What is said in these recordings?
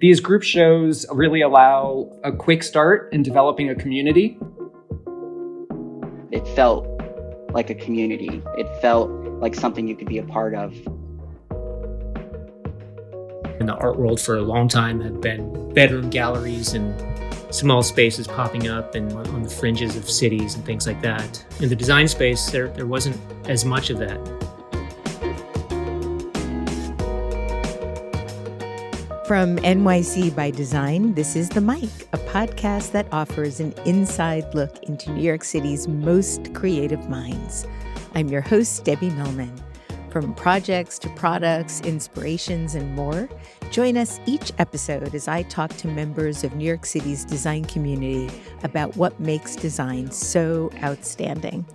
These group shows really allow a quick start in developing a community. It felt like a community. It felt like something you could be a part of. In the art world for a long time have been bedroom galleries and small spaces popping up and on the fringes of cities and things like that. In the design space, there, there wasn't as much of that. From NYC by Design, this is The Mic, a podcast that offers an inside look into New York City's most creative minds. I'm your host, Debbie Millman. From projects to products, inspirations, and more, join us each episode as I talk to members of New York City's design community about what makes design so outstanding.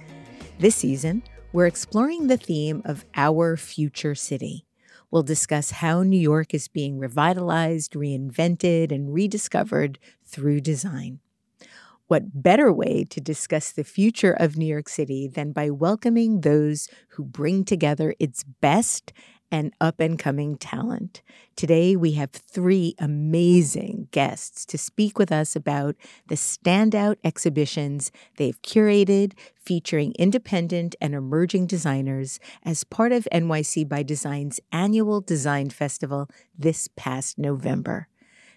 This season, we're exploring the theme of our future city. We'll discuss how New York is being revitalized, reinvented, and rediscovered through design. What better way to discuss the future of New York City than by welcoming those who bring together its best and up and coming talent. Today, we have three amazing guests to speak with us about the standout exhibitions they've curated featuring independent and emerging designers as part of NYC by Design's annual design festival this past November.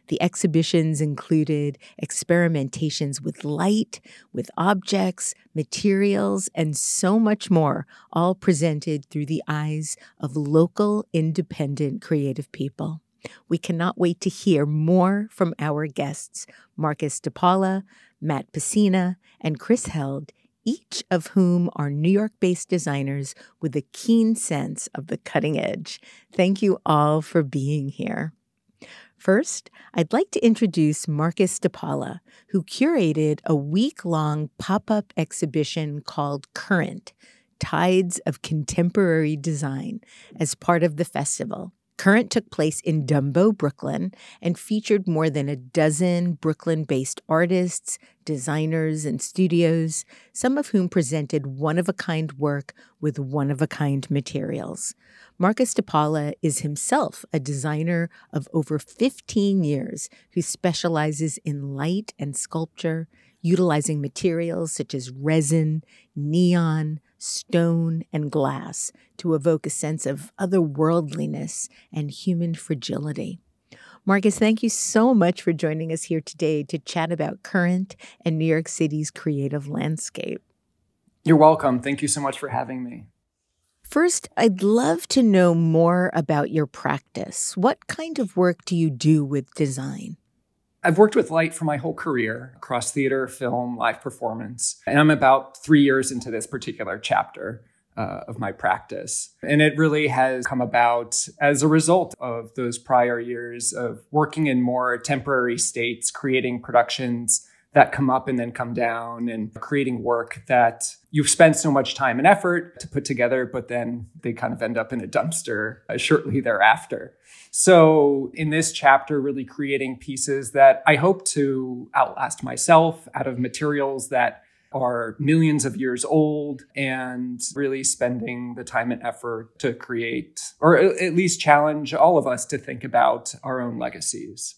The exhibitions included experimentations with light, with objects, materials, and so much more, all presented through the eyes of local, independent, creative people. We cannot wait to hear more from our guests, Marcus DePaula, Matt Pecina, and Chris Held, each of whom are New York based designers with a keen sense of the cutting edge. Thank you all for being here. First, I'd like to introduce Marcus DePaula, who curated a week long pop up exhibition called Current Tides of Contemporary Design as part of the festival. Current took place in Dumbo, Brooklyn, and featured more than a dozen Brooklyn based artists, designers, and studios, some of whom presented one of a kind work with one of a kind materials. Marcus DePaula is himself a designer of over 15 years who specializes in light and sculpture, utilizing materials such as resin, neon, stone, and glass to evoke a sense of otherworldliness and human fragility. Marcus, thank you so much for joining us here today to chat about current and New York City's creative landscape. You're welcome. Thank you so much for having me. First, I'd love to know more about your practice. What kind of work do you do with design? I've worked with light for my whole career across theater, film, live performance, and I'm about three years into this particular chapter. Uh, of my practice. And it really has come about as a result of those prior years of working in more temporary states, creating productions that come up and then come down and creating work that you've spent so much time and effort to put together, but then they kind of end up in a dumpster uh, shortly thereafter. So, in this chapter, really creating pieces that I hope to outlast myself out of materials that are millions of years old and really spending the time and effort to create, or at least challenge all of us to think about our own legacies.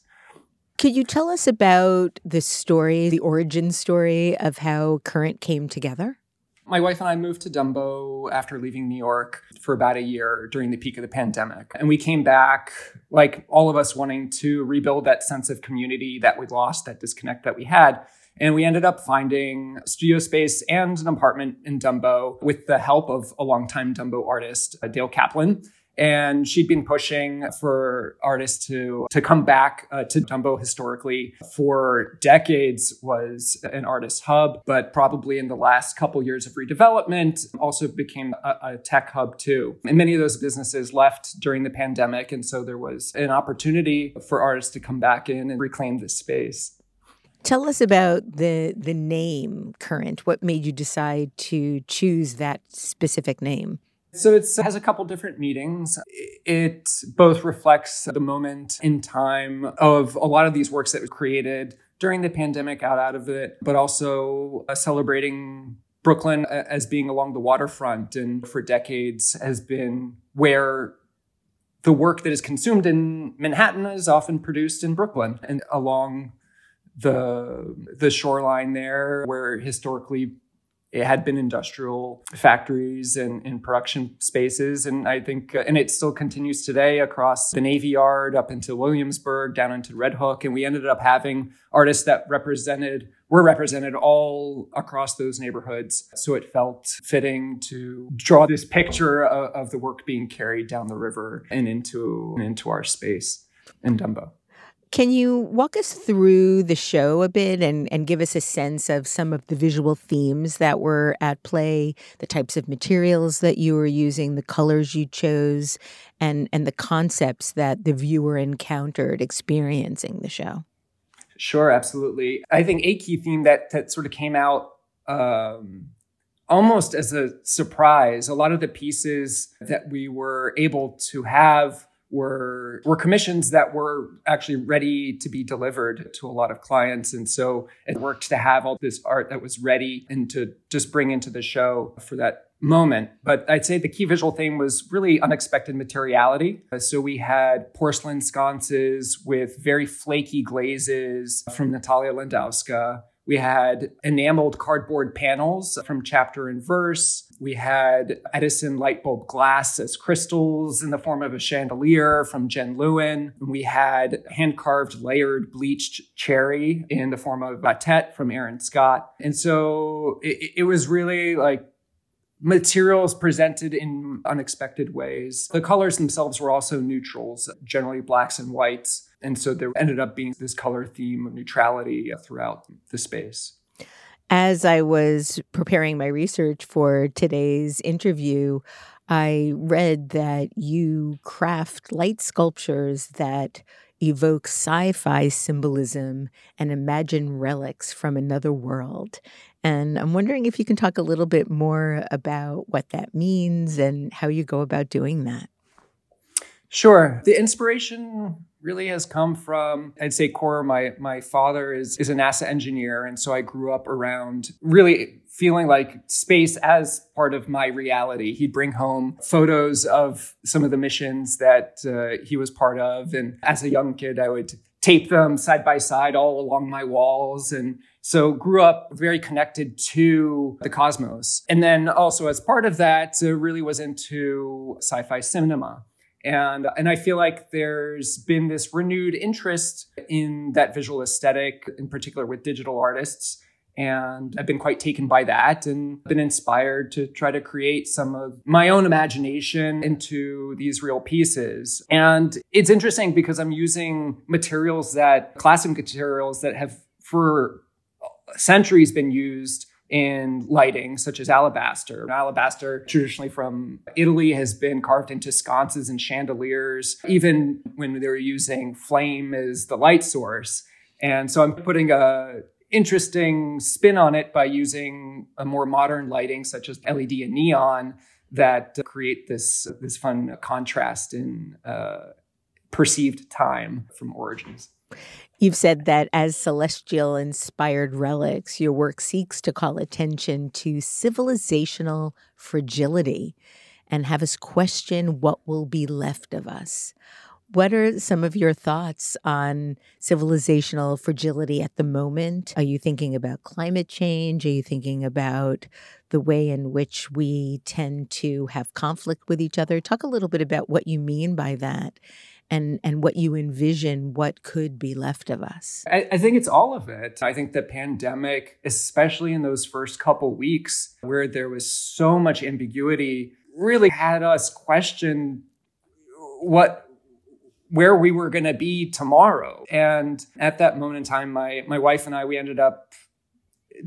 Could you tell us about the story, the origin story of how Current came together? My wife and I moved to Dumbo after leaving New York for about a year during the peak of the pandemic. And we came back, like all of us, wanting to rebuild that sense of community that we lost, that disconnect that we had. And we ended up finding studio space and an apartment in Dumbo with the help of a longtime Dumbo artist, uh, Dale Kaplan and she'd been pushing for artists to to come back uh, to Dumbo historically for decades was an artist hub, but probably in the last couple years of redevelopment also became a, a tech hub too. And many of those businesses left during the pandemic, and so there was an opportunity for artists to come back in and reclaim this space. Tell us about the the name Current. What made you decide to choose that specific name? So it has a couple different meanings. It both reflects the moment in time of a lot of these works that were created during the pandemic out out of it, but also uh, celebrating Brooklyn as being along the waterfront and for decades has been where the work that is consumed in Manhattan is often produced in Brooklyn and along the the shoreline there where historically it had been industrial factories and, and production spaces and i think and it still continues today across the navy yard up into williamsburg down into red hook and we ended up having artists that represented were represented all across those neighborhoods. So it felt fitting to draw this picture of, of the work being carried down the river and into into our space in dumbo can you walk us through the show a bit and, and give us a sense of some of the visual themes that were at play, the types of materials that you were using, the colors you chose, and, and the concepts that the viewer encountered experiencing the show? Sure, absolutely. I think a key theme that, that sort of came out um, almost as a surprise, a lot of the pieces that we were able to have were were commissions that were actually ready to be delivered to a lot of clients. And so it worked to have all this art that was ready and to just bring into the show for that moment. But i'd say the key visual theme was really unexpected materiality. So we had porcelain sconces with very flaky glazes from natalia landowska we had enameled cardboard panels from chapter and verse. We had Edison light bulb glass as crystals in the form of a chandelier from Jen Lewin. We had hand carved layered bleached cherry in the form of a batet from Aaron Scott. And so it, it was really like materials presented in unexpected ways. The colors themselves were also neutrals, generally blacks and whites. And so there ended up being this color theme of neutrality throughout the space. As I was preparing my research for today's interview, I read that you craft light sculptures that evoke sci fi symbolism and imagine relics from another world. And I'm wondering if you can talk a little bit more about what that means and how you go about doing that. Sure. The inspiration really has come from I'd say core my my father is is a NASA engineer and so I grew up around really feeling like space as part of my reality. He'd bring home photos of some of the missions that uh, he was part of and as a young kid I would tape them side by side all along my walls and so grew up very connected to the cosmos and then also as part of that uh, really was into sci-fi cinema and, and I feel like there's been this renewed interest in that visual aesthetic, in particular with digital artists. And I've been quite taken by that and been inspired to try to create some of my own imagination into these real pieces. And it's interesting because I'm using materials that, classic materials that have for centuries been used in lighting, such as alabaster. Alabaster, traditionally from Italy, has been carved into sconces and chandeliers, even when they were using flame as the light source. And so I'm putting a interesting spin on it by using a more modern lighting, such as LED and neon, that create this this fun contrast in uh, perceived time from origins. You've said that as celestial inspired relics, your work seeks to call attention to civilizational fragility and have us question what will be left of us. What are some of your thoughts on civilizational fragility at the moment? Are you thinking about climate change? Are you thinking about the way in which we tend to have conflict with each other? Talk a little bit about what you mean by that and and what you envision what could be left of us. I, I, think it's all of it. I think the pandemic especially in those first couple weeks where there was so much ambiguity really had us question what where we were going to be tomorrow. And at that moment in time my my wife and i we ended up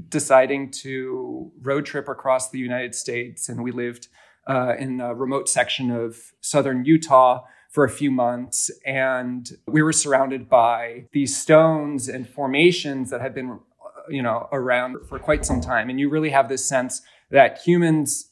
deciding to road trip across the united states and we lived uh, in a remote section of southern utah for a few months. And we were surrounded by these stones and formations that had been, you know, around for quite some time. And you really have this sense that humans,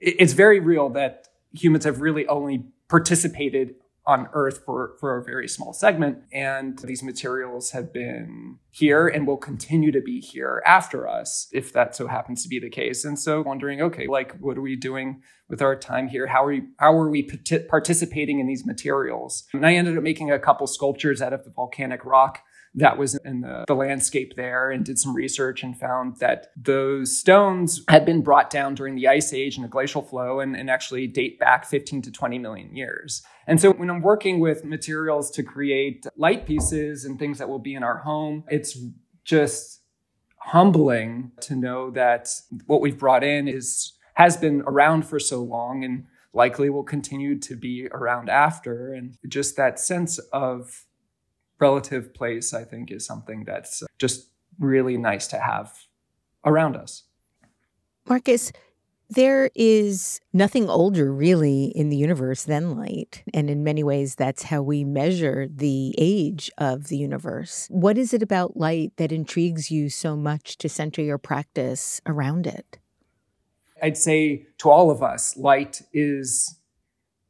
it's very real that humans have really only participated on Earth for, for a very small segment. And these materials have been here and will continue to be here after us, if that so happens to be the case. And so wondering, okay, like, what are we doing with our time here? How are we, how are we participating in these materials? And I ended up making a couple sculptures out of the volcanic rock that was in the, the, landscape there and did some research and found that those stones had been brought down during the ice age and the glacial flow and, and actually date back 15 to 20 million years. And so when I'm working with materials to create light pieces and things that will be in our home, it's just humbling to know that what we've brought in is has been around for so long and likely will continue to be around after and just that sense of relative place, I think, is something that's just really nice to have around us. Marcus, there is nothing older really in the universe than light. And in many ways, that's how we measure the age of the universe. What is it about light that intrigues you so much to center your practice around it? I'd say to all of us, light is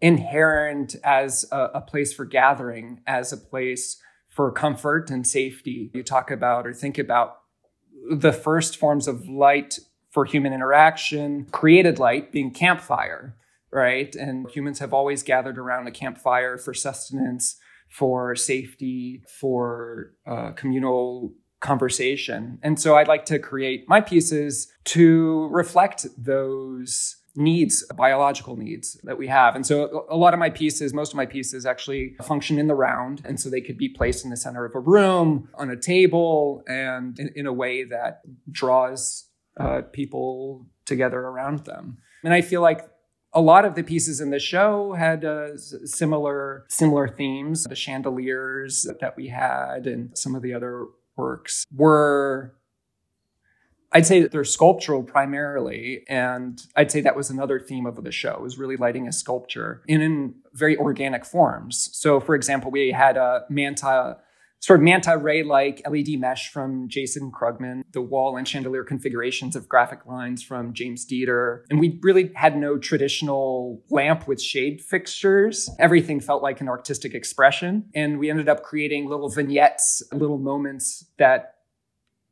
inherent as a, a place for gathering, as a place for comfort and safety. You talk about or think about the first forms of light for human interaction, created light being campfire, right? And humans have always gathered around a campfire for sustenance, for safety, for uh, communal conversation. And so I'd like to create my pieces to reflect those needs, biological needs that we have. And so a lot of my pieces, most of my pieces actually function in the round. And so they could be placed in the center of a room, on a table, and in, in a way that draws uh, people together around them. And I feel like a lot of the pieces in the show had uh, similar similar themes. The chandeliers that we had and some of the other works were I'd say that they're sculptural primarily, and I'd say that was another theme of the show was really lighting a sculpture in, in very organic forms. So, for example, we had a manta, sort of manta ray like LED mesh from Jason Krugman, the wall and chandelier configurations of graphic lines from James Dieter, and we really had no traditional lamp with shade fixtures. Everything felt like an artistic expression, and we ended up creating little vignettes, little moments that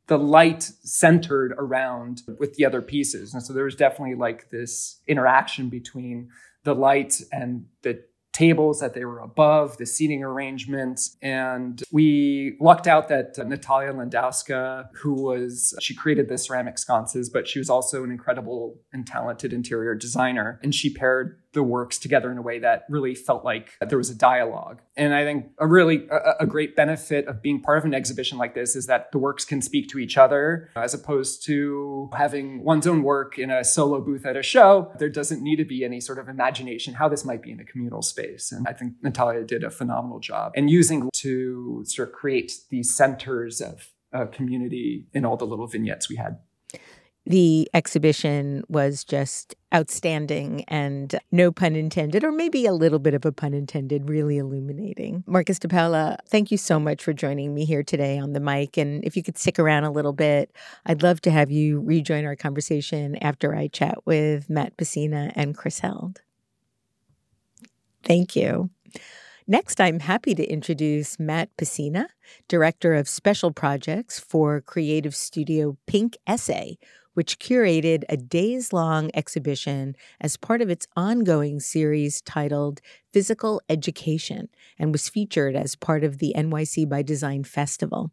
the light centered around with the other pieces. And so there was definitely like this interaction between the light and the tables that they were above, the seating arrangements. And we lucked out that Natalia Landowska, who was, she created the ceramic sconces, but she was also an incredible and talented interior designer. And she paired the works together in a way that really felt like there was a dialogue. And I think a really a, a, great benefit of being part of an exhibition like this is that the works can speak to each other as opposed to having one's own work in a solo booth at a show. There doesn't need to be any sort of imagination how this might be in a communal space. And I think Natalia did a phenomenal job and using to sort of create these centers of uh, community in all the little vignettes we had the exhibition was just outstanding and no pun intended, or maybe a little bit of a pun intended, really illuminating. Marcus de Paula, thank you so much for joining me here today on the mic. And if you could stick around a little bit, I'd love to have you rejoin our conversation after I chat with Matt Pecina and Chris Held. Thank you. Next, I'm happy to introduce Matt Pecina, Director of Special Projects for creative studio Pink Essay, which curated a days long exhibition as part of its ongoing series titled Physical Education and was featured as part of the NYC by Design Festival.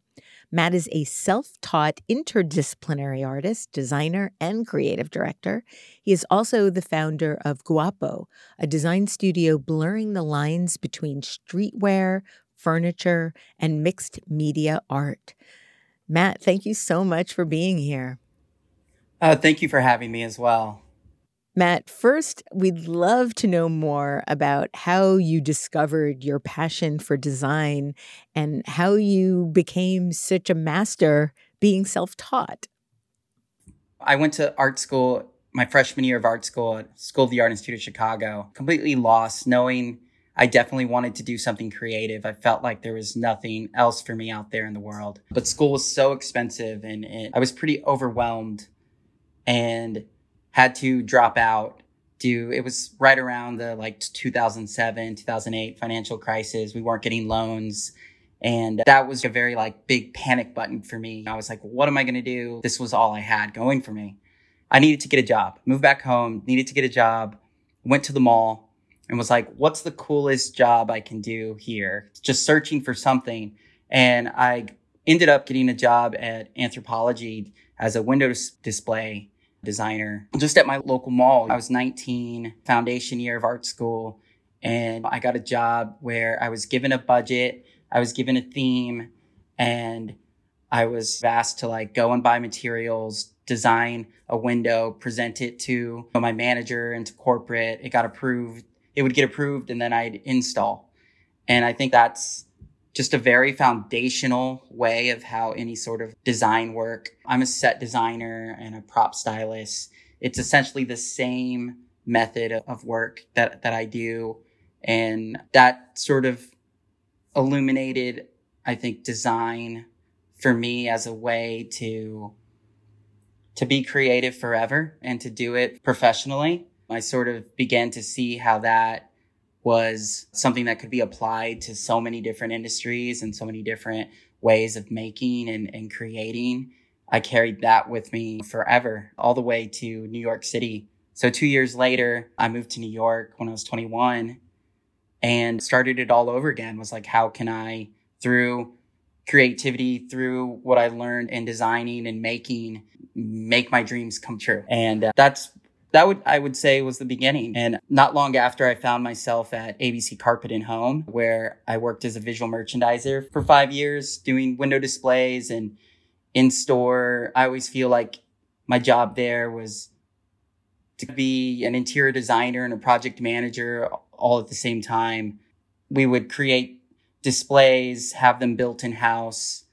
Matt is a self taught interdisciplinary artist, designer, and creative director. He is also the founder of Guapo, a design studio blurring the lines between streetwear, furniture, and mixed media art. Matt, thank you so much for being here. Uh, thank you for having me as well. Matt, first, we'd love to know more about how you discovered your passion for design and how you became such a master being self taught. I went to art school my freshman year of art school at School of the Art Institute of Chicago, completely lost, knowing I definitely wanted to do something creative. I felt like there was nothing else for me out there in the world. But school was so expensive and it, I was pretty overwhelmed and had to drop out do it was right around the like 2007 2008 financial crisis. We weren't getting loans. And that was a very like big panic button for me. I was like what am i going to do? This was all i had going for me. I needed to get a job. Moved back home needed to get a job went to the mall and was like what's the coolest job i can do here? Just searching for something. And i ended up getting a job at Anthropologie as a window display designer just at my local mall. I was 19, foundation year of art school, and I got a job where I was given a budget, I was given a theme, and I was asked to like go and buy materials, design a window, present it to my manager and to corporate. It got approved. It would get approved and then I'd install. And I think that's just a very foundational way of how any sort of design work. I'm a set designer and a prop stylist. It's essentially the same method of work that, that I do. And that sort of illuminated, I think, design for me as a way to, to be creative forever and to do it professionally. I sort of began to see how that was something that could be applied to so many different industries and so many different ways of making and, and creating. I carried that with me forever, all the way to New York City. So two years later, I moved to New York when I was 21 and started it all over again. Was like, how can I, through creativity, through what I learned in designing and making, make my dreams come true? And uh, that's that would I would say was the beginning. And not long after I found myself at ABC Carpet and Home, where I worked as a visual merchandiser for five years, doing window displays and in store. I always feel like my job there was to be an interior designer and a project manager all at the same time. We would create displays, have them built in house,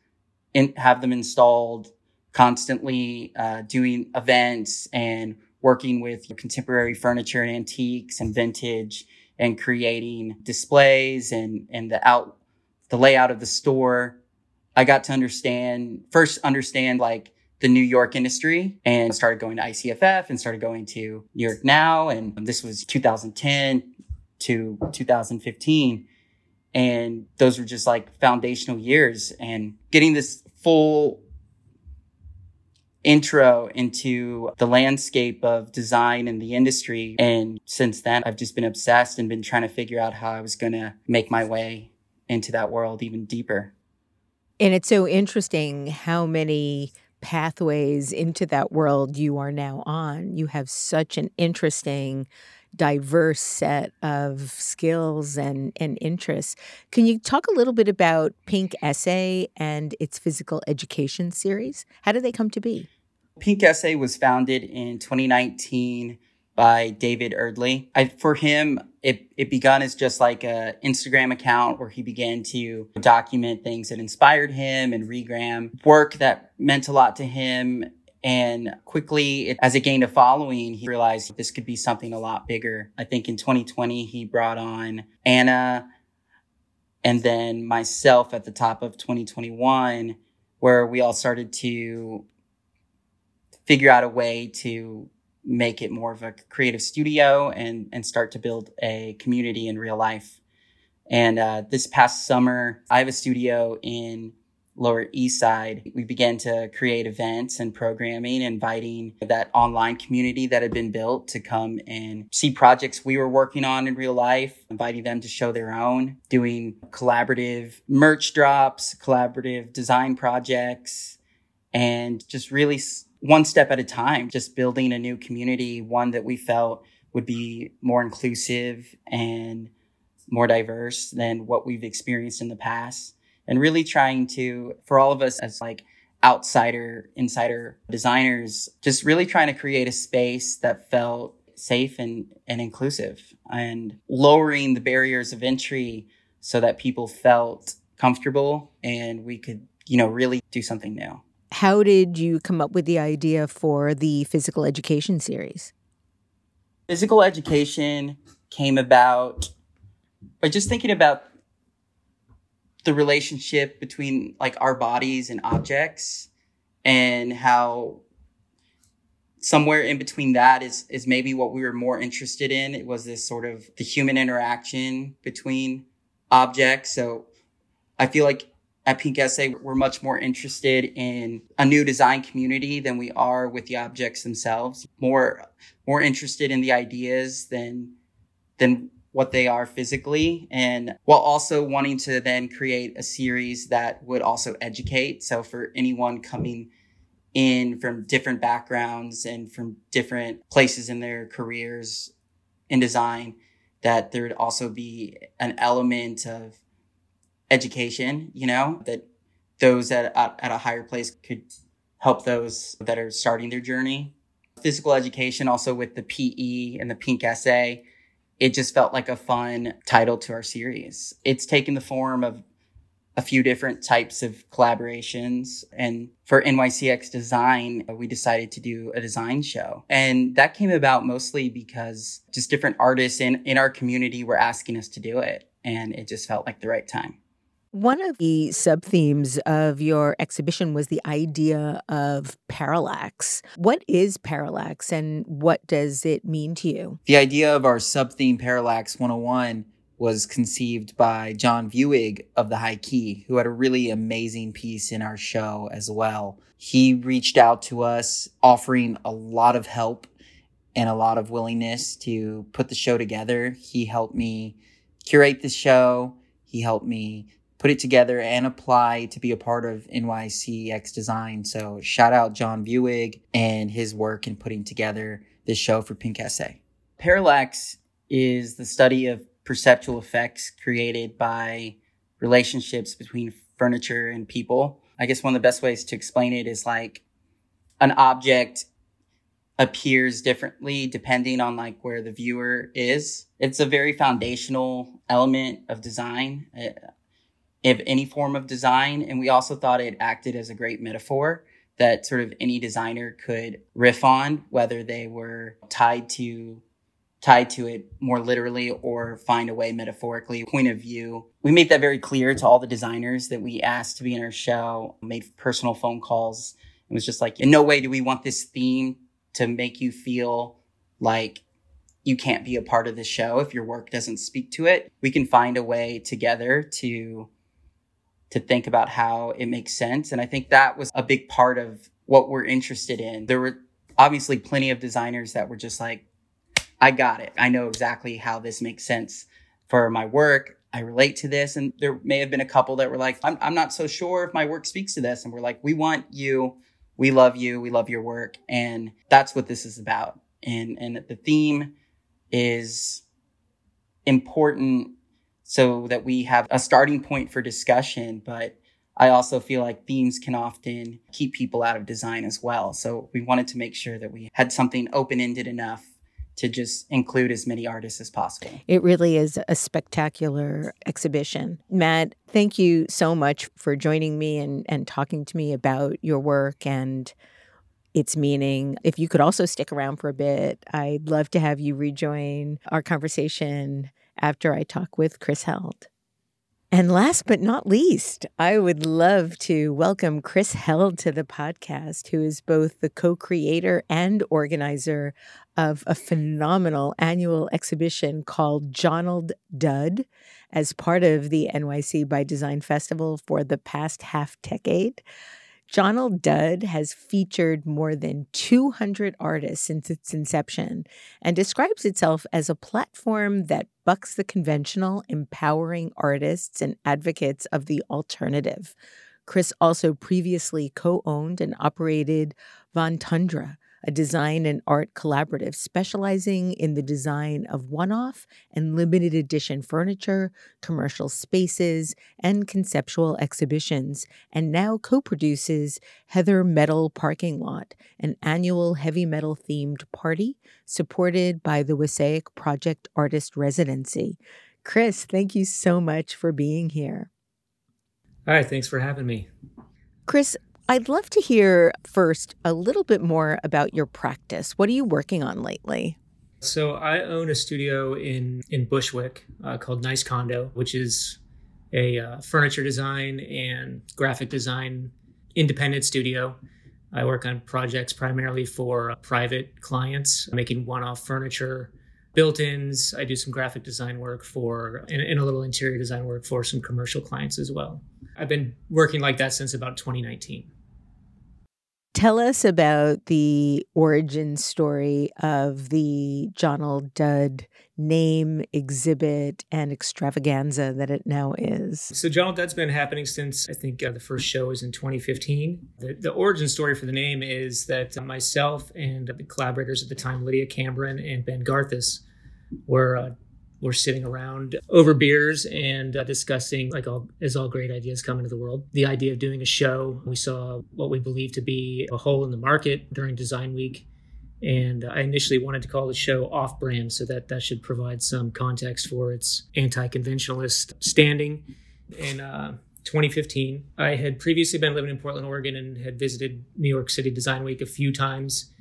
and have them installed constantly, uh, doing events and working with contemporary furniture and antiques and vintage and creating displays and, and the out, the layout of the store. I got to understand, first understand like the New York industry and started going to ICFF and started going to New York Now. And this was 2010 to 2015. And those were just like foundational years and getting this full intro into the landscape of design and the industry. And since then, I've just been obsessed and been trying to figure out how I was going to make my way into that world even deeper. And it's so interesting how many pathways into that world you are now on. You have such an interesting diverse set of skills and, and interests. Can you talk a little bit about Pink Essay and its physical education series? How did they come to be? Pink Essay was founded in 2019 by David Erdley. I, for him, it, it began as just like a Instagram account where he began to document things that inspired him and regram work that meant a lot to him and quickly, as it gained a following, he realized this could be something a lot bigger. I think in 2020, he brought on Anna and then myself at the top of 2021, where we all started to figure out a way to make it more of a creative studio and, and start to build a community in real life. And uh, this past summer, I have a studio in Lower East Side, we began to create events and programming, inviting that online community that had been built to come and see projects we were working on in real life, inviting them to show their own, doing collaborative merch drops, collaborative design projects, and just really one step at a time, just building a new community, one that we felt would be more inclusive and more diverse than what we've experienced in the past and really trying to, for all of us as like outsider, insider designers, just really trying to create a space that felt safe and, and inclusive and lowering the barriers of entry so that people felt comfortable and we could, you know, really do something new. How did you come up with the idea for the physical education series? Physical education came about by just thinking about the relationship between like our bodies and objects and how somewhere in between that is is maybe what we were more interested in. It was this sort of the human interaction between objects. So I feel like at Pink Essay, we're much more interested in a new design community than we are with the objects themselves. More, more interested in the ideas than, than what they are physically. And while also wanting to then create a series that would also educate. So for anyone coming in from different backgrounds and from different places in their careers in design, that there would also be an element of education, you know, that those at, at, a higher place could help those that are starting their journey. Physical education also with the PE and the pink essay. It just felt like a fun title to our series. It's taken the form of a few different types of collaborations. And for NYCX design, uh, we decided to do a design show. And that came about mostly because just different artists in, in our community were asking us to do it. And it just felt like the right time. One of the sub themes of your exhibition was the idea of parallax. What is parallax and what does it mean to you? The idea of our sub theme Parallax 101 was conceived by John Vuig of the High Key, who had a really amazing piece in our show as well. He reached out to us offering a lot of help and a lot of willingness to put the show together. He helped me curate the show. He helped me put it together and apply to be a part of NYCX Design. So shout out John Vuig and his work in putting together this show for Pink Essay. Parallax is the study of perceptual effects created by relationships between furniture and people. I guess one of the best ways to explain it is like an object appears differently depending on like where the viewer is. It's a very foundational element of design of any form of design. And we also thought it acted as a great metaphor that sort of any designer could riff on, whether they were tied to tied to it more literally or find a way metaphorically point of view we made that very clear to all the designers that we asked to be in our show made personal phone calls it was just like in no way do we want this theme to make you feel like you can't be a part of the show if your work doesn't speak to it we can find a way together to to think about how it makes sense. And I think that was a big part of what we're interested in. There were obviously plenty of designers that were just like, I got it. I know exactly how this makes sense for my work. I relate to this. And there may have been a couple that were like, I'm, I'm not so sure if my work speaks to this. And we're like, we want you. We love you. We love your work. And that's what this is about. And, and the theme is important so that we have a starting point for discussion. But I also feel like themes can often keep people out of design as well. So we wanted to make sure that we had something open ended enough to just include as many artists as possible. It really is a spectacular exhibition. Matt, thank you so much for joining me and, and talking to me about your work and its meaning. If you could also stick around for a bit, I'd love to have you rejoin our conversation after I talk with Chris Held. And last but not least, I would love to welcome Chris Held to the podcast, who is both the co creator and organizer of a phenomenal annual exhibition called Jonald Dudd as part of the NYC by Design Festival for the past half decade. Jonald Dudd has featured more than 200 artists since its inception and describes itself as a platform that bucks the conventional, empowering artists and advocates of the alternative. Chris also previously co owned and operated Von Tundra, a design and art collaborative specializing in the design of one off and limited edition furniture, commercial spaces, and conceptual exhibitions, and now co produces Heather Metal Parking Lot, an annual heavy metal themed party supported by the Wassaic Project Artist Residency. Chris, thank you so much for being here. All right, thanks for having me. Chris, I'd love to hear first a little bit more about your practice. What are you working on lately? So I own a studio in in Bushwick uh, called Nice Condo, which is a uh, furniture design and graphic design independent studio. I work on projects primarily for private clients, making one off furniture, built ins. I do some graphic design work for, and, and, a little interior design work for some commercial clients as well. I've been working like that since about 2019. Tell us about the origin story of the Jonald Dudd name, exhibit, and extravaganza that it now is. So, Jonald Dudd's been happening since I think uh, the first show was in 2015. The, the, origin story for the name is that uh, myself and the collaborators at the time, Lydia Cambron and Ben Garthis, were uh, we're sitting around over beers and uh, discussing like all as all great ideas come into the world. The idea of doing a show we saw what we believe to be a hole in the market during design week. And i initially wanted to call the show off brand so that that should provide some context for its anti-conventionalist standing. In uh, 2015 i had previously been living in portland oregon and had visited new york city design week a few times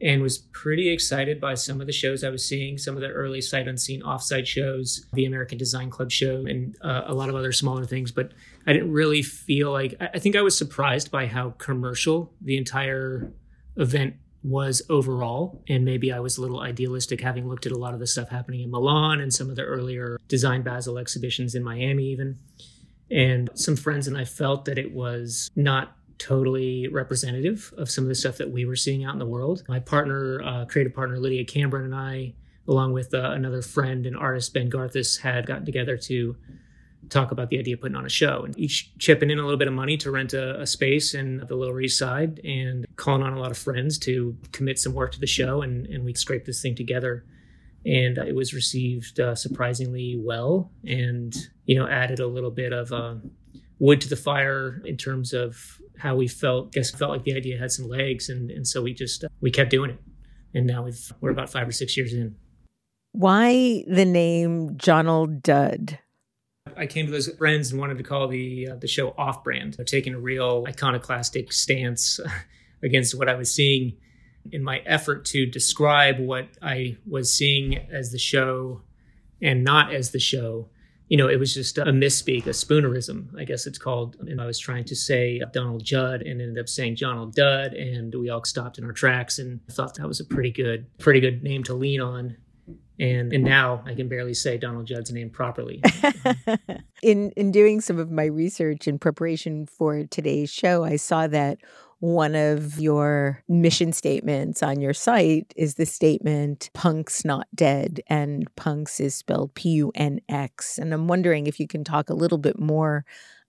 and was pretty excited by some of the shows I was seeing, some of the early sight unseen offsite shows, the American Design Club show, and uh, a lot of other smaller things. But I didn't really feel like, I think I was surprised by how commercial the entire event was overall. And maybe I was a little idealistic having looked at a lot of the stuff happening in Milan and some of the earlier Design Basel exhibitions in Miami, even. And some friends and I felt that it was not totally representative of some of the stuff that we were seeing out in the world. My partner, uh, creative partner Lydia Cambron, and I, along with uh, another friend and artist Ben Garthis, had gotten together to talk about the idea of putting on a show and each chipping in a little bit of money to rent a, a, space in the Lower East Side and calling on a lot of friends to commit some work to the show. And, and we scraped this thing together. And it was received uh, surprisingly well and, you know, added a little bit of uh, wood to the fire in terms of how we felt. Guess felt like the idea had some legs, and and so we just uh, we kept doing it, and now we've we're about five or six years in. Why the name Jonald Dudd? I came to those friends and wanted to call the uh, the show off brand, taking a real iconoclastic stance against what I was seeing in my effort to describe what I was seeing as the show and not as the show you know, it was just a misspeak, a spoonerism, I guess it's called. And I was trying to say Donald Judd and ended up saying Jonald Dudd, and we all stopped in our tracks and thought that was a pretty good, pretty good name to lean on. And and now I can barely say Donald Judd's name properly. in in doing some of my research in preparation for today's show, I saw that one of your mission statements on your site is the statement punks not dead and punks is spelled p-u-n-x and i'm wondering if you can talk a little bit more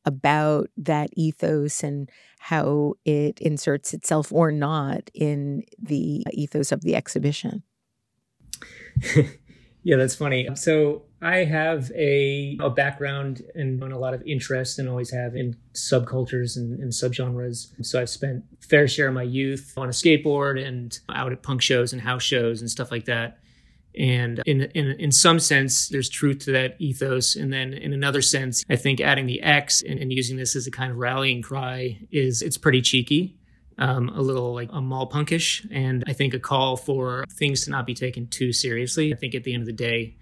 about that ethos and how it inserts itself or not in the ethos of the exhibition. Yeah that's funny. So I have a, a background and a lot of interest and always have in subcultures and, and subgenres. So I've spent fair share of my youth on a skateboard and out at punk shows and house shows and stuff like that. And in, in in some sense, there's truth to that ethos. And then in another sense, I think adding the X and, and using this as a kind of rallying cry is it's pretty cheeky. Um, a little like a mall punkish, and I think a call for things to not be taken too seriously. I think at the end of the day,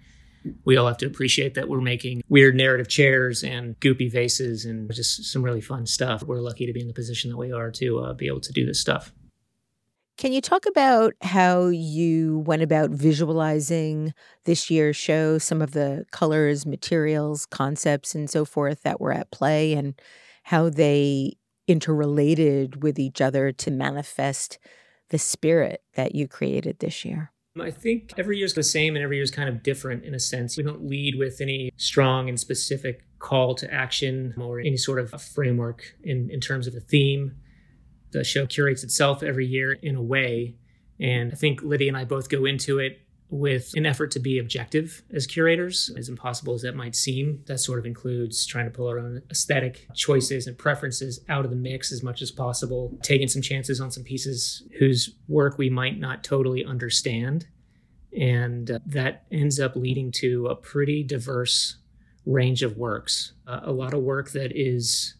we all have to appreciate that we're making weird narrative chairs and goopy vases and just some really fun stuff. We're lucky to be in the position that we are to uh, be able to do this stuff. Can you talk about how you went about visualizing this year's show, some of the colors, materials, concepts, and so forth that were at play, and how they interrelated with each other to manifest the spirit that you created this year? I think every year is the same and every year is kind of different in a sense. We don't lead with any strong and specific call to action or any sort of framework in, in terms of a theme. The show curates itself every year in a way. And I think Lydia and I both go into it with an effort to be objective as curators, as impossible as that might seem. That sort of includes trying to pull our own aesthetic choices and preferences out of the mix as much as possible, taking some chances on some pieces whose work we might not totally understand. And uh, that ends up leading to a pretty diverse range of works. Uh, a lot of work that is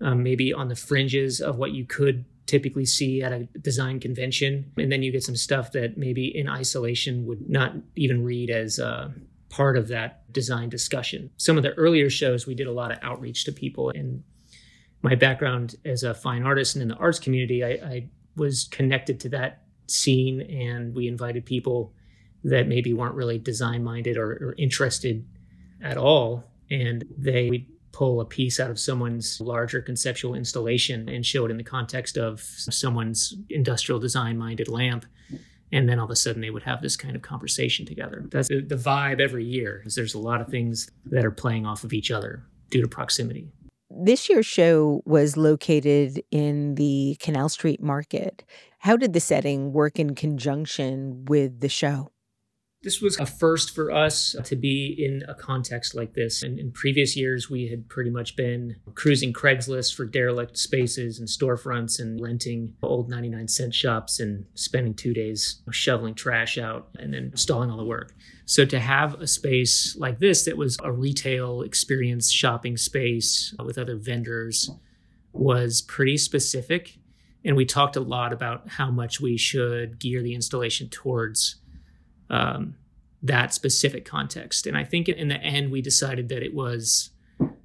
um, maybe on the fringes of what you could typically see at a design convention. And then you get some stuff that maybe in isolation would not even read as uh, part of that design discussion. Some of the earlier shows, we did a lot of outreach to people. And my background as a fine artist and in the arts community, I, I was connected to that scene and we invited people that maybe weren't really design minded or, or, interested at all and they would pull a piece out of someone's larger conceptual installation and show it in the context of someone's industrial design minded lamp and then all of a sudden they would have this kind of conversation together that's the, vibe every year there's a lot of things that are playing off of each other due to proximity this year's show was located in the Canal Street Market. How did the setting work in conjunction with the show? This was a first for us to be in a context like this. And in previous years, we had pretty much been cruising Craigslist for derelict spaces and storefronts and renting old 99 cent shops and spending two days shoveling trash out and then installing all the work. So to have a space like this that was a retail experience shopping space with other vendors was pretty specific. And we talked a lot about how much we should gear the installation towards um, that specific context. And I think in the end, we decided that it was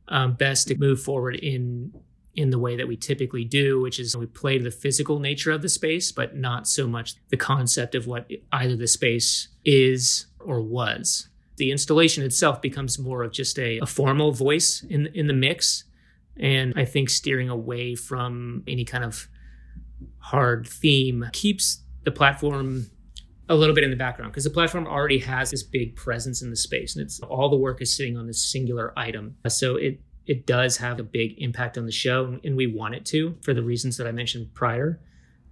um, best to move forward in in the way that we typically do, which is we play to the physical nature of the space, but not so much the concept of what either the space is or was. The installation itself becomes more of just a, a formal voice in in the mix, and I think steering away from any kind of hard theme keeps the platform a little bit in the background because the platform already has this big presence in the space and it's all the work is sitting on this singular item. So it it does have a big impact on the show and we want it to for the reasons that i mentioned prior.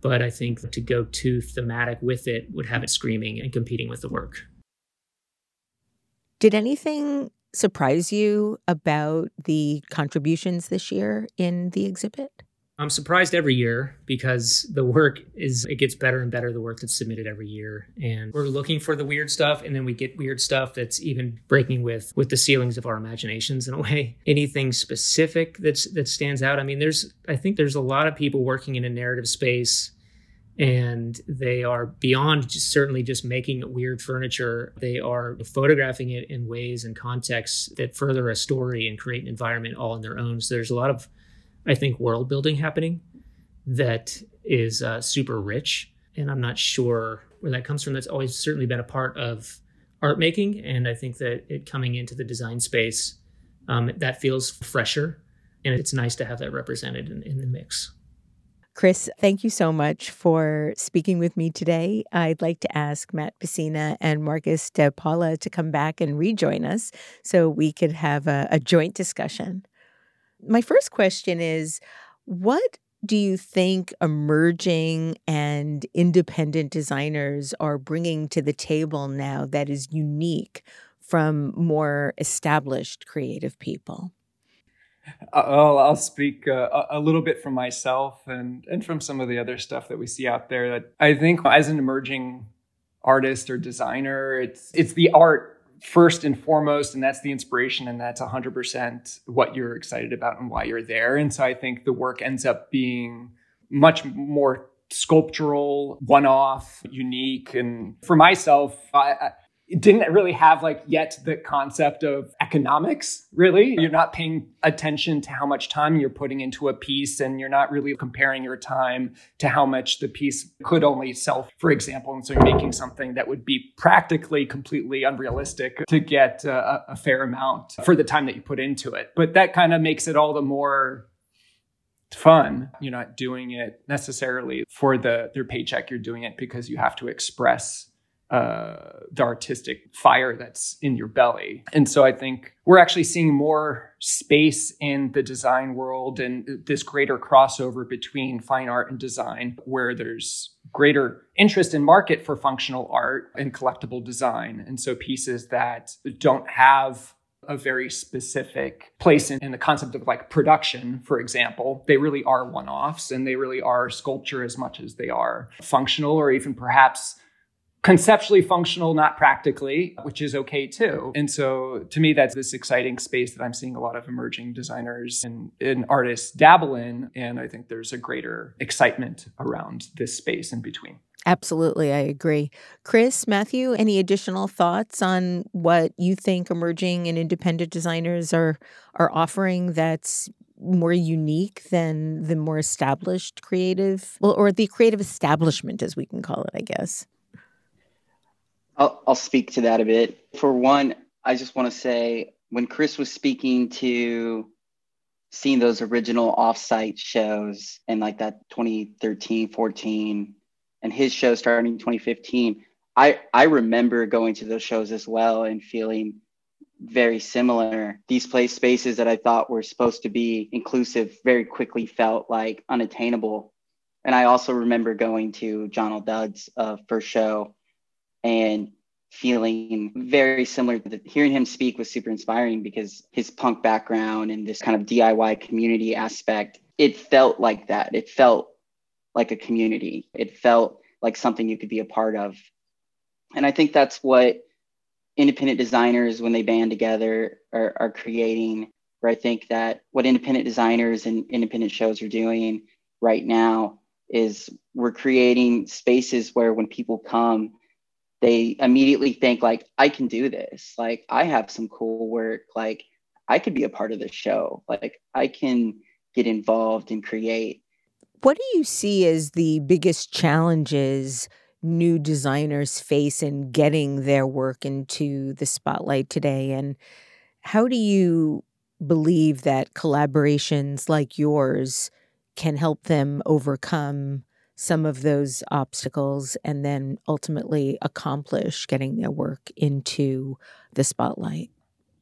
But i think to go too thematic with it would have it screaming and competing with the work. Did anything surprise you about the contributions this year in the exhibit I'm surprised every year because the work is it gets better and better the work that's submitted every year. And we're looking for the weird stuff and then we get weird stuff that's even breaking with with the ceilings of our imaginations in a way. Anything specific that's that stands out? I mean there's I think there's a lot of people working in a narrative space and they are beyond just certainly just making weird furniture. They are photographing it in ways and contexts that further a story and create an environment all on their own. So there's a lot of I think, world building happening that is uh, super rich. And I'm not sure where that comes from. That's always certainly been a part of art making. And I think that it coming into the design space, um, that feels fresher. And it's nice to have that represented in, in the mix. Chris, thank you so much for speaking with me today. I'd like to ask Matt Pecina and Marcus DePaula to come back and rejoin us so we could have a, a joint discussion. My first question is what do you think emerging and independent designers are bringing to the table now that is unique from more established creative people? I'll, I'll speak uh, a little bit from myself and, and from some of the other stuff that we see out there. That I think, as an emerging artist or designer, it's it's the art first and foremost, and that's the inspiration, and that's 100% what you're excited about and why you're there. And so I think the work ends up being much more sculptural, one off, unique. And for myself, I, didn't really have like yet the concept of economics really you're not paying attention to how much time you're putting into a piece and you're not really comparing your time to how much the piece could only sell for example and so you're making something that would be practically completely unrealistic to get uh, a, a fair amount for the time that you put into it but that kind of makes it all the more fun. You're not doing it necessarily for the their paycheck. You're doing it because you have to express uh, the artistic fire that's in your belly. And so I think we're actually seeing more space in the design world and this greater crossover between fine art and design, where there's greater interest in market for functional art and collectible design. And so pieces that don't have a very specific place in, in, the concept of like production, for example. They really are one offs and they really are sculpture as much as they are functional or even perhaps conceptually functional, not practically, which is okay too. And so to me, that's this exciting space that I'm seeing a lot of emerging designers and, and artists dabble in. And I think there's a greater excitement around this space in between. Absolutely, I agree. Chris, Matthew, any additional thoughts on what you think emerging and independent designers are are offering that's more unique than the more established creative, well, or the creative establishment, as we can call it, I guess? I'll, I'll speak to that a bit. For one, I just want to say when Chris was speaking to seeing those original offsite shows and like that 2013, 14, and his show starting 2015, I, I remember going to those shows as well and feeling very similar. These place spaces that I thought were supposed to be inclusive very quickly felt like unattainable. And I also remember going to Jonald Dudd's uh, first show and feeling very similar hearing him speak was super inspiring because his punk background and this kind of DIY community aspect, it felt like that. It felt like a community. It felt like something you could be a part of. And I think that's what independent designers, when they band together, are, are creating. Where I think that what independent designers and independent shows are doing right now is we're creating spaces where when people come, they immediately think like, I can do this. Like I have some cool work. Like I could be a part of the show. Like I can get involved and create. What do you see as the biggest challenges new designers face in getting their work into the spotlight today? And how do you believe that collaborations like yours can help them overcome some of those obstacles and then ultimately accomplish getting their work into the spotlight?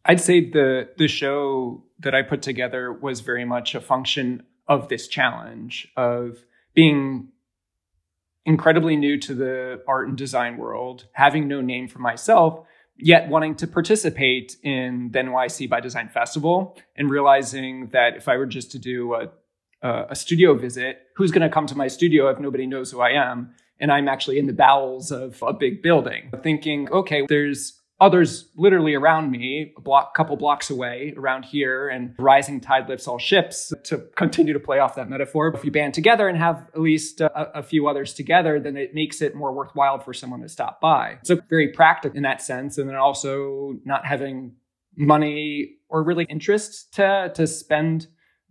I'd say the the show that I put together was very much a function of this challenge of being incredibly new to the art and design world, having no name for myself, yet wanting to participate in the NYCxDESIGN Festival and realizing that if I were just to do a, a, a studio visit, who's going to come to my studio if nobody knows who I am? And I'm actually in the bowels of a big building, thinking, okay, there's others literally around me, a block, couple blocks away around here, and rising tide lifts all ships. To continue to play off that metaphor, if you band together and have at least a, a, few others together, then it makes it more worthwhile for someone to stop by. So very practical in that sense, and then also not having money or really interest to to spend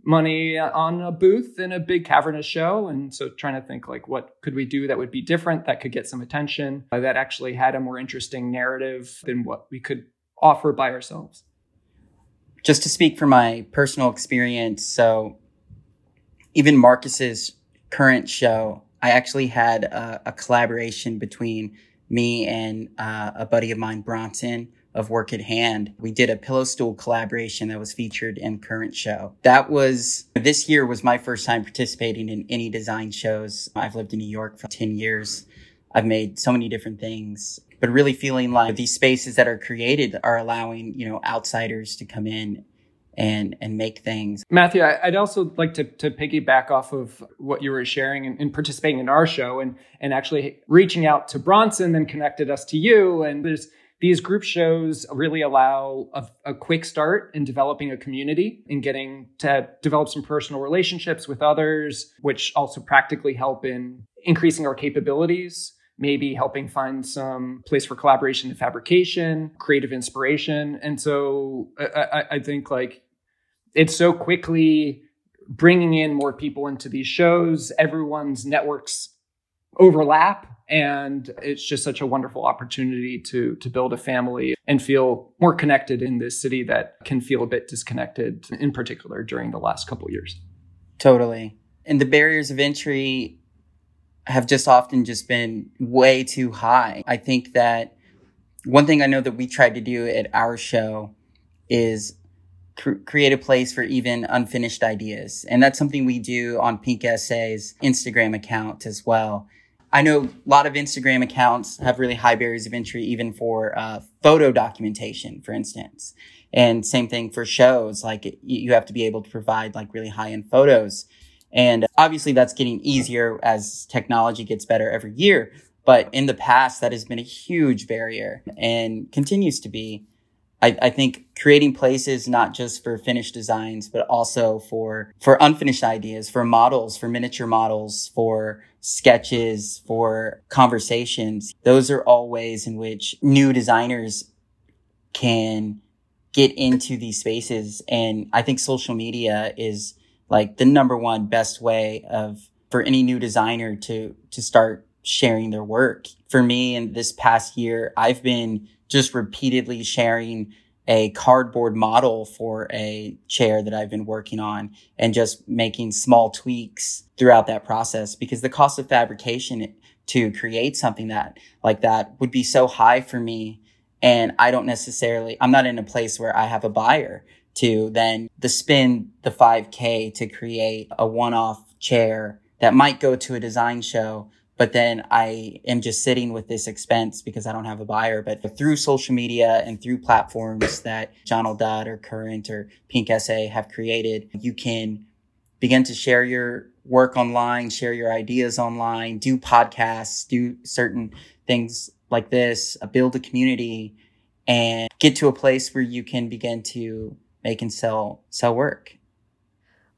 money on a booth in a big cavernous show and so trying to think like what could we do that would be different that could get some attention uh, that actually had a more interesting narrative than what we could offer by ourselves. Just to speak from my personal experience so even marcus's current show i actually had a, a collaboration between me and uh, a buddy of mine bronson of Work at Hand. We did a pillow stool collaboration that was featured in current show. That was, this year was my first time participating in any design shows. I've lived in New York for 10 years. I've made so many different things, but really feeling like these spaces that are created are allowing, you know, outsiders to come in and and make things. Matthew, I'd also like to to piggyback off of what you were sharing and, and, participating in our show and and actually reaching out to Bronson, then connected us to you. And there's these group shows really allow a, a, quick start in developing a community and getting to develop some personal relationships with others, which also practically help in increasing our capabilities, maybe helping find some place for collaboration and fabrication, creative inspiration. And so I, I think like it's so quickly bringing in more people into these shows. Everyone's networks overlap and it's just such a wonderful opportunity to to build a family and feel more connected in this city that can feel a bit disconnected in particular during the last couple years. Totally. And the barriers of entry have just often just been way too high. I think that one thing i know that we tried to do at our show is cr- create a place for even unfinished ideas. And that's something we do on pink Essay's instagram account as well I know a lot of Instagram accounts have really high barriers of entry, even for uh, photo documentation, for instance. And same thing for shows. Like you have to be able to provide like really high end photos. And obviously that's getting easier as technology gets better every year. But in the past, that has been a huge barrier and continues to be. I, I think creating places not just for finished designs, but also for for unfinished ideas, for models, for miniature models, for sketches, for conversations. Those are all ways in which new designers can get into these spaces. And I think social media is like the number one best way of for any new designer to to start sharing their work. For me in this past year, I've been just repeatedly sharing a cardboard model for a chair that I've been working on and just making small tweaks throughout that process because the cost of fabrication to create something that like that would be so high for me. And I don't necessarily, I'm not in a place where I have a buyer to then the spend the 5k to create a one-off chair that might go to a design show but then I am just sitting with this expense because I don't have a buyer. But through social media and through platforms that Jonald Dudd or Current or Pink Essay have created, you can begin to share your work online, share your ideas online, do podcasts, do certain things like this, uh, build a community and get to a place where you can begin to make and sell sell work.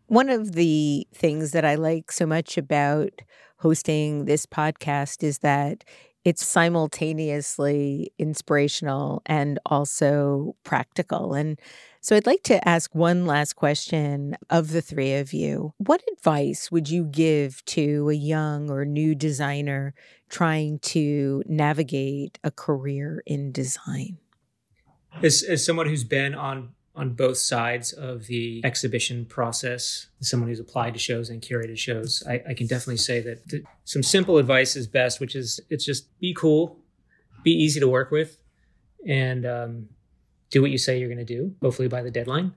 One of the things that I like so much about hosting this podcast is that it's simultaneously inspirational and also practical. And so I'd like to ask one last question of the three of you. What advice would you give to a young or new designer trying to navigate a career in design? As, as someone who's been on on both sides of the exhibition process. someone who's applied to shows and curated shows, I, I can definitely say that th- some simple advice is best, which is it's just be cool, be easy to work with, and um, do what you say you're going to do, hopefully by the deadline.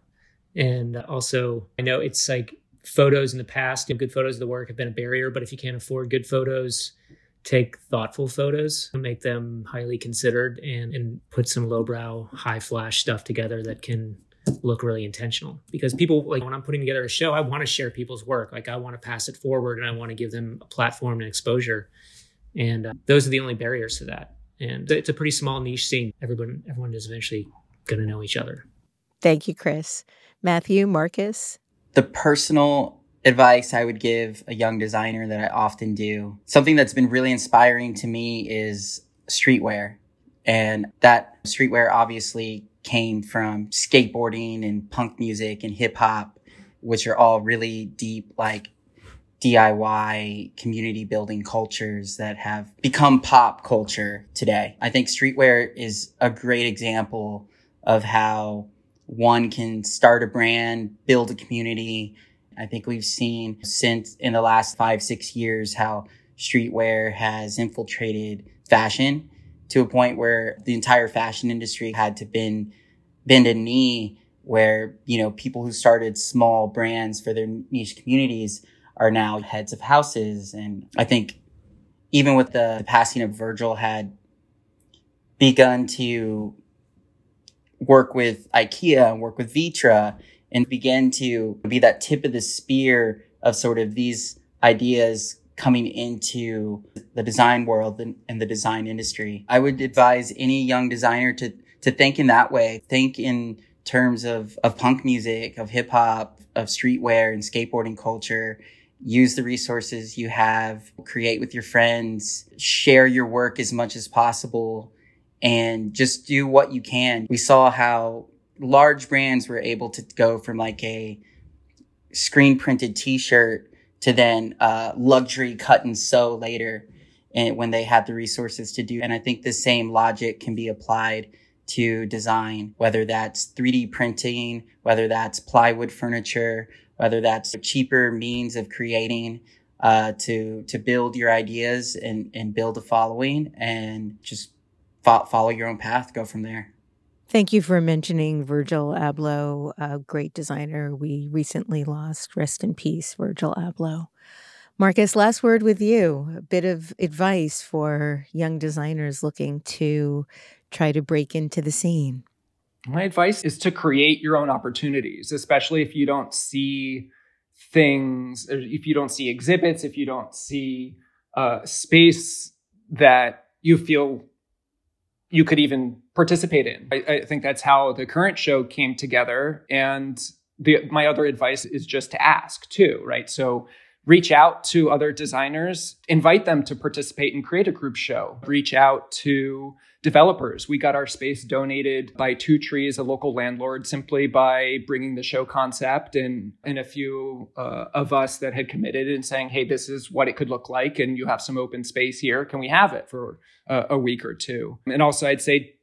And also, I know it's like photos in the past, good photos of the work have been a barrier, but if you can't afford good photos, take thoughtful photos, make them highly considered, and, and put some lowbrow, high flash stuff together that can look really intentional. Because people like when i'm putting together a show i want to share people's work. Like i want to pass it forward and i want to give them a platform and exposure. And uh, those are the only barriers to that. And it's a pretty small niche scene. Everyone everyone is eventually going to know each other. Thank you chris. Matthew marcus? The personal advice i would give a young designer that i often do something that's been really inspiring to me is streetwear. And that streetwear obviously came from skateboarding and punk music and hip hop, which are all really deep, like DIY community building cultures that have become pop culture today. I think streetwear is a great example of how one can start a brand, build a community. I think we've seen since in the last five, six years how streetwear has infiltrated fashion to a point where the entire fashion industry had to bend, bend a knee where, you know, people who started small brands for their niche communities are now heads of houses. And I think even with the, the passing of Virgil had begun to work with IKEA and work with Vitra and begin to be that tip of the spear of sort of these ideas coming into the design world and, the design industry. I would advise any young designer to, to think in that way. Think in terms of, of punk music, of hip hop, of streetwear and skateboarding culture. Use the resources you have, create with your friends, share your work as much as possible, and just do what you can. We saw how large brands were able to go from like a screen printed t-shirt to then uh, luxury cut and sew later and when they had the resources to do. And I think the same logic can be applied to design, whether that's 3D printing, whether that's plywood furniture, whether that's a cheaper means of creating uh, to to build your ideas and and build a following and just fo- follow your own path, go from there. Thank you for mentioning Virgil Abloh, a great designer we recently lost. Rest in peace, Virgil Abloh. Marcus, last word with you. A bit of advice for young designers looking to try to break into the scene. My advice is to create your own opportunities, especially if you don't see things, if you don't see exhibits, if you don't see a space that you feel you could even participate in. I, I, think that's how the current show came together. And the, my other advice is just to ask too, right? So reach out to other designers, invite them to participate and create a group show, reach out to developers. We got our space donated by Two Trees, a local landlord, simply by bringing the show concept and, and a few uh, of us that had committed and saying, hey, this is what it could look like. And you have some open space here. Can we have it for a, a week or two? And also, I'd say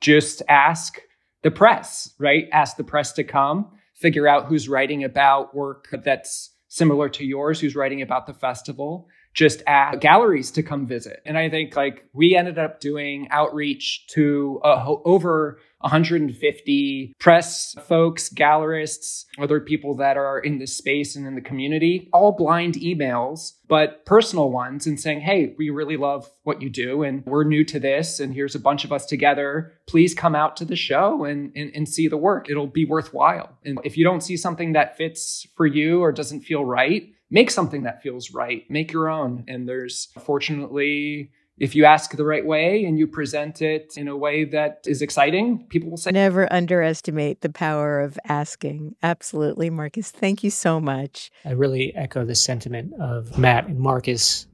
just ask the press, right? Ask the press to come, figure out who's writing about work that's similar to yours, who's writing about the festival just ask galleries to come visit. And I think like we ended up doing outreach to uh, over 150 press folks, gallerists, other people that are in this space and in the community, all blind emails, but personal ones and saying, Hey, we really love what you do and we're new to this. And here's a bunch of us together. Please come out to the show and, and, and see the work. It'll be worthwhile. And if you don't see something that fits for you or doesn't feel right, make something that feels right, make your own. And there's fortunately, if you ask the right way and you present it in a way that is exciting, people will say. Never underestimate the power of asking. Absolutely, Marcus. Thank you so much. I really echo the sentiment of Matt and Marcus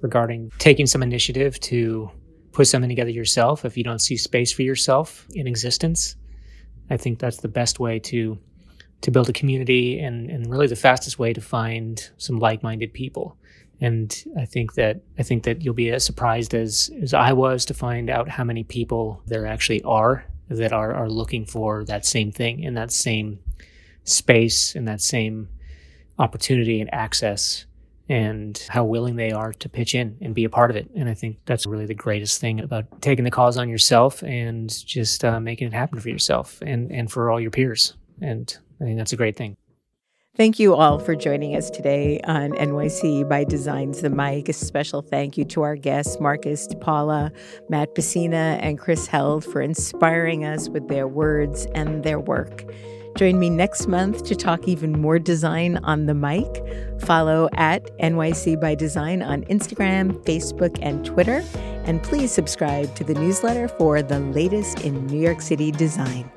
regarding taking some initiative to put something together yourself if you don't see space for yourself in existence. I think that's the best way to to build a community and, and really the fastest way to find some like-minded people. And I think that I think that you'll be as surprised as as I was to find out how many people there actually are that are are looking for that same thing in that same space and that same opportunity and access and how willing they are to pitch in and be a part of it. And I think that's really the greatest thing about taking the cause on yourself and just uh, making it happen for yourself and, and for all your peers. And I think that's a great thing. Thank you all for joining us today on NYCxDESIGN's the Mic. A special thank you to our guests, Marcus DePaula, Matt Pecina, and Chris Held, for inspiring us with their words and their work. Join me next month to talk even more design on the mic. Follow at NYCxDESIGN on Instagram, Facebook, and Twitter. And please subscribe to the newsletter for the latest in New York City design.